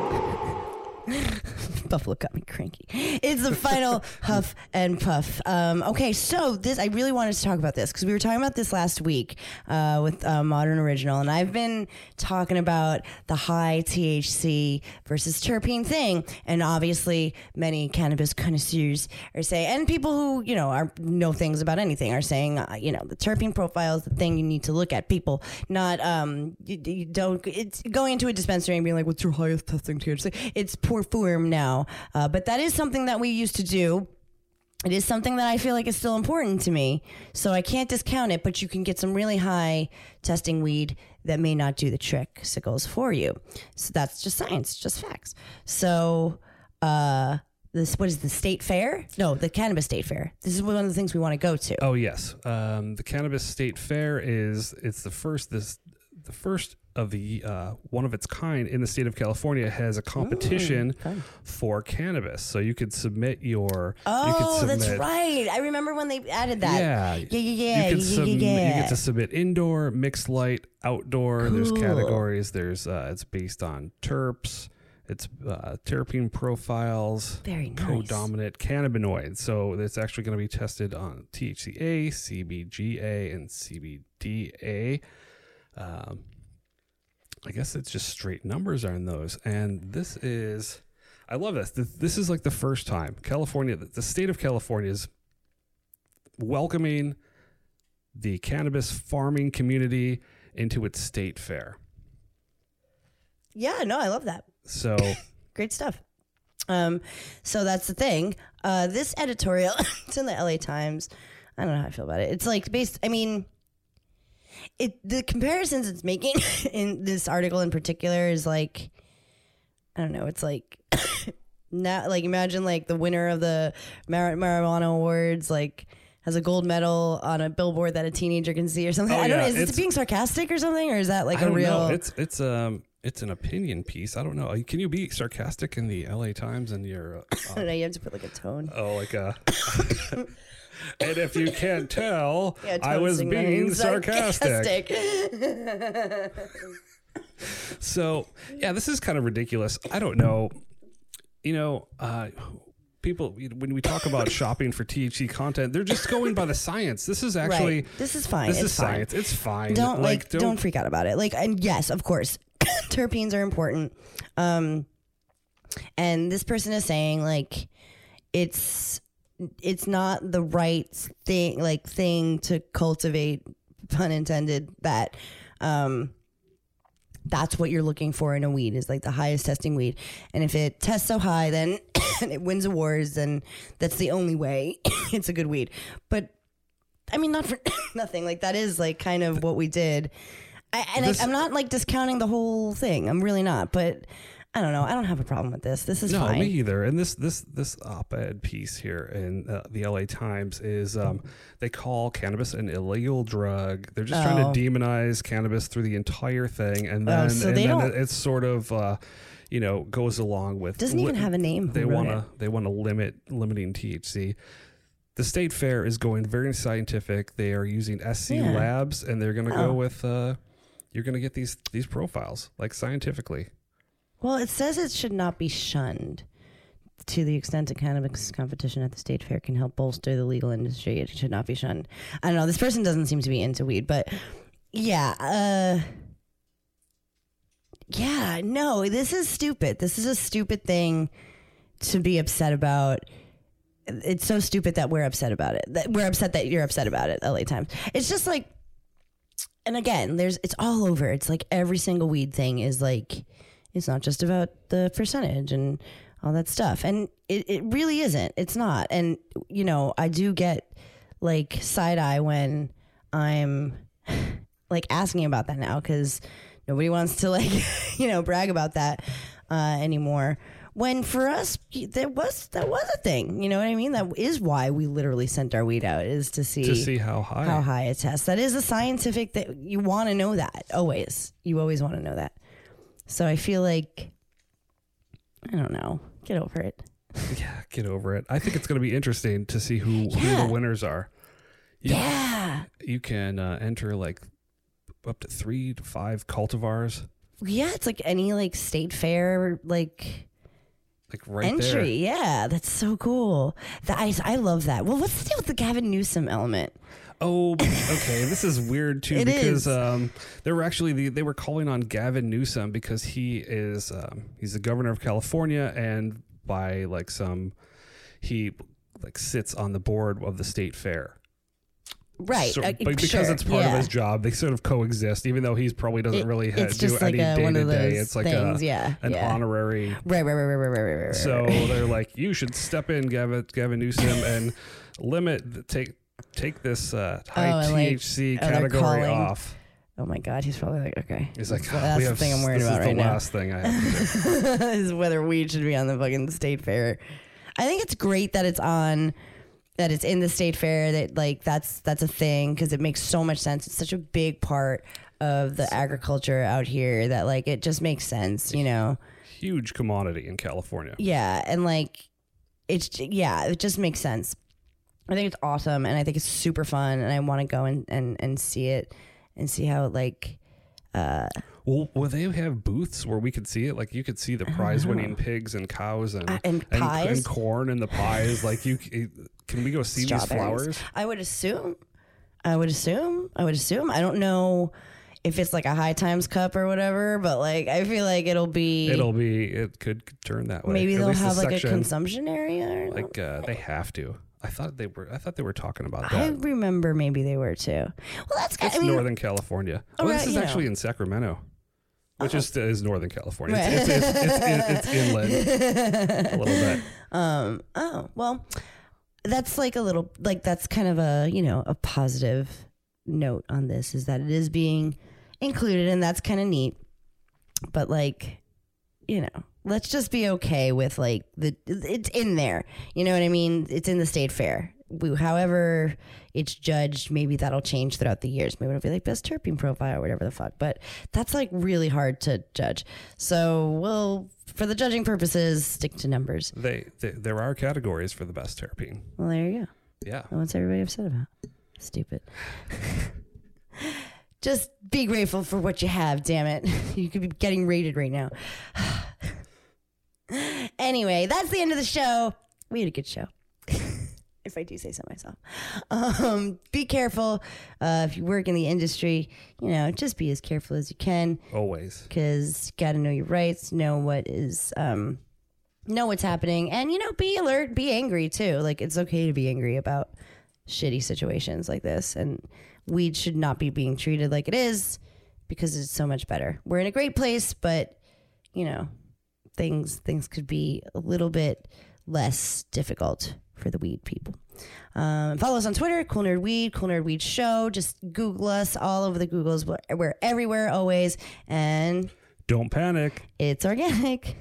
Buffalo got me cranky. It's the final huff and puff. Um, okay, so this I really wanted to talk about this because we were talking about this last week uh, with uh, Modern Original, and I've been talking about the high THC versus terpene thing, and obviously many cannabis connoisseurs are saying, and people who you know are know things about anything are saying, uh, you know, the terpene profile is the thing you need to look at. People not um, you, you don't it's going into a dispensary and being like, what's your highest testing THC? It's poor form now, uh, but that is something that we used to do. It is something that I feel like is still important to me, so I can't discount it. But you can get some really high testing weed that may not do the trick sickles for you. So that's just science, just facts. So, uh, this what is the state fair? No, the cannabis state fair. This is one of the things we want to go to. Oh yes, um, the Cannabis State Fair is it's the first this the first of the uh, one of its kind in the state of California has a competition for cannabis. So you could submit your you could Oh, that's submit- right. I remember when they added that. Yeah, yeah, yeah, yeah, You, yeah, sub- yeah, you get to submit indoor, mixed light, outdoor. Cool. There's categories. There's uh, it's based on terps. It's uh, terpene profiles. Very nice. Co-dominant cannabinoids. So it's actually going to be tested on THCA, CBGA, and CBDA. Um, I guess it's just straight numbers on those. And this is, I love this. This, this is like the first time California, the state of California is welcoming the cannabis farming community into its state fair. Yeah, no, I love that. So Great stuff. Um, so that's the thing. Uh, this editorial, it's in the LA Times. I don't know how I feel about it. It's like based. I mean, it the comparisons it's making in this article in particular is like, I don't know. It's like. Now, like imagine like the winner of the mar- marijuana awards, like has a gold medal on a billboard that a teenager can see or something. Oh, I don't yeah, know. Is it it's- being sarcastic or something, or is that like I a don't real? know. It's it's um it's an opinion piece. I don't know. Can you be sarcastic in the LA Times and your uh, I don't know. You have to put like a tone. oh like a and if you can't tell, Yeah, I was being sarcastic. sarcastic. So yeah, this is kind of ridiculous. I don't know. You know, uh, people when we talk about shopping for THC content, they're just going by the science. This is actually right. This is fine. this it's is fine. science. It's fine. Don't like, don't, freak out about it. Like, and yes, of course, terpenes are important. Um, and this person is saying like, it's it's not the right thing, like thing to cultivate. Pun intended. That, um, that's what you're looking for in a weed is like the highest testing weed. And if it tests so high, then and it wins awards, then that's the only way it's a good weed. But I mean, not for nothing. Like that is like kind of what we did. I, and This- I, I'm not like discounting the whole thing. I'm really not. But I don't know. I don't have a problem with this. This is No, fine. me either. And this this this op-ed piece here in uh, the LA Times is um, they call cannabis an illegal drug. They're just trying Oh. to demonize cannabis through the entire thing, and then so and then it's sort of uh, you know goes along with Doesn't even have a name. They want to they want to limit limiting THC. The state fair is going very scientific. They are using SC Yeah. labs, and they're going to Oh. go with. Uh, you're going to get these these profiles like scientifically. Well, it says it should not be shunned. To the extent a cannabis competition at the state fair can help bolster the legal industry, it should not be shunned. I don't know. This person doesn't seem to be into weed, but yeah, uh, yeah, no, this is stupid. This is a stupid thing to be upset about. It's so stupid that we're upset about it. That we're upset that you're upset about it. LA Times. It's just like, and again, there's it's all over. It's like every single weed thing is like it's not just about the percentage and all that stuff. And it, it really isn't. It's not. And, you know, I do get like side eye when I'm like asking about that now because nobody wants to like, you know, brag about that uh, anymore. When for us, that was that was a thing. You know what I mean? That is why we literally sent our weed out is to see To see how high. how high it tests. That is a scientific that you want to know that always. You always want to know that. So I feel like I don't know. Get over it. Yeah, get over it. I think it's going to be interesting to see who, who the winners are. You, Yeah. You can uh, enter like up to three to five cultivars. Yeah, it's like any like state fair like like right entry. there. Yeah, that's so cool. The, I, I love that. Well, what's the deal with the Gavin Newsom element? Oh, okay. this is weird too It because is. um, they were actually the, they were calling on Gavin Newsom because he is um, he's the governor of California and by like some he like sits on the board of the state fair. Right. So, uh, but because sure, it's part yeah. of his job, they sort of coexist. Even though he's probably doesn't It- really ha- do like any day to day. It's like things, a, yeah, an yeah. honorary Right, right, right, right, right, right, right, right. So they're like, you should step in, Gavin, Gavin Newsom, and limit the, take take this uh, high Oh, and, like, THC oh, they're category calling. off. oh my God, he's probably like, okay. He's like, That's, "Oh, that's we the have, thing I'm worried this about is right the now. last thing I have to do. is whether weed should be on the fucking state fair. I think it's great that it's on that it's in the state fair that like that's that's a thing because it makes so much sense. It's such a big part of the agriculture out here that like it just makes sense, you know. Huge commodity in California. Yeah, and like it's yeah, it just makes sense. I think it's awesome and I think it's super fun and I want to go and, and and see it and see how it like uh Well, will they have booths where we could see it? Like you could see the prize-winning pigs and cows and Uh, and and, pies? corn and the pies. Like you, can we go see these flowers? I would assume. I would assume. I would assume. I don't know if it's like a high times cup or whatever, but like I feel like it'll be It'll be. It could turn that way. maybe At they'll least the have like section, a consumption area. Or Like uh, they have to. I thought they were. I thought they were talking about that. I remember maybe they were too. Well, that's. It's I mean, Northern California. Oh, All this is actually know. in Sacramento, which is is Northern California. Right. It's, it's, it's, it's, it's inland a little bit. um. Oh well, that's like a little like that's kind of a you know a positive note on this is that it is being included and that's kind of neat. But like, you know, let's just be okay with like the it's in there. You know what I mean? It's in the state fair. We, however it's judged, maybe that'll change throughout the years. Maybe it'll be like best terpene profile or whatever the fuck. But that's like really hard to judge. So we'll, for the judging purposes, stick to numbers. They, they there are categories for the best terpene. Well, there you go. Yeah. What's everybody upset about? Stupid. Just be grateful for what you have, damn it. You could be getting raided right now. anyway, that's the end of the show. We had a good show. if I do say so myself. Um, be careful. Uh, if you work in the industry, you know, just be as careful as you can Always. because you got to know your rights, know what is, um, know what's happening, and you know, be alert, be angry too. Like it's okay to be angry about shitty situations like this, and weed should not be being treated like it is because it's so much better. We're in a great place, but you know, things things could be a little bit less difficult for the weed people. Um, follow us on Twitter, Cool Nerd Weed, Cool Nerd Weed Show. Just Google us all over the Googles. We're, we're everywhere always, and Don't panic. it's organic.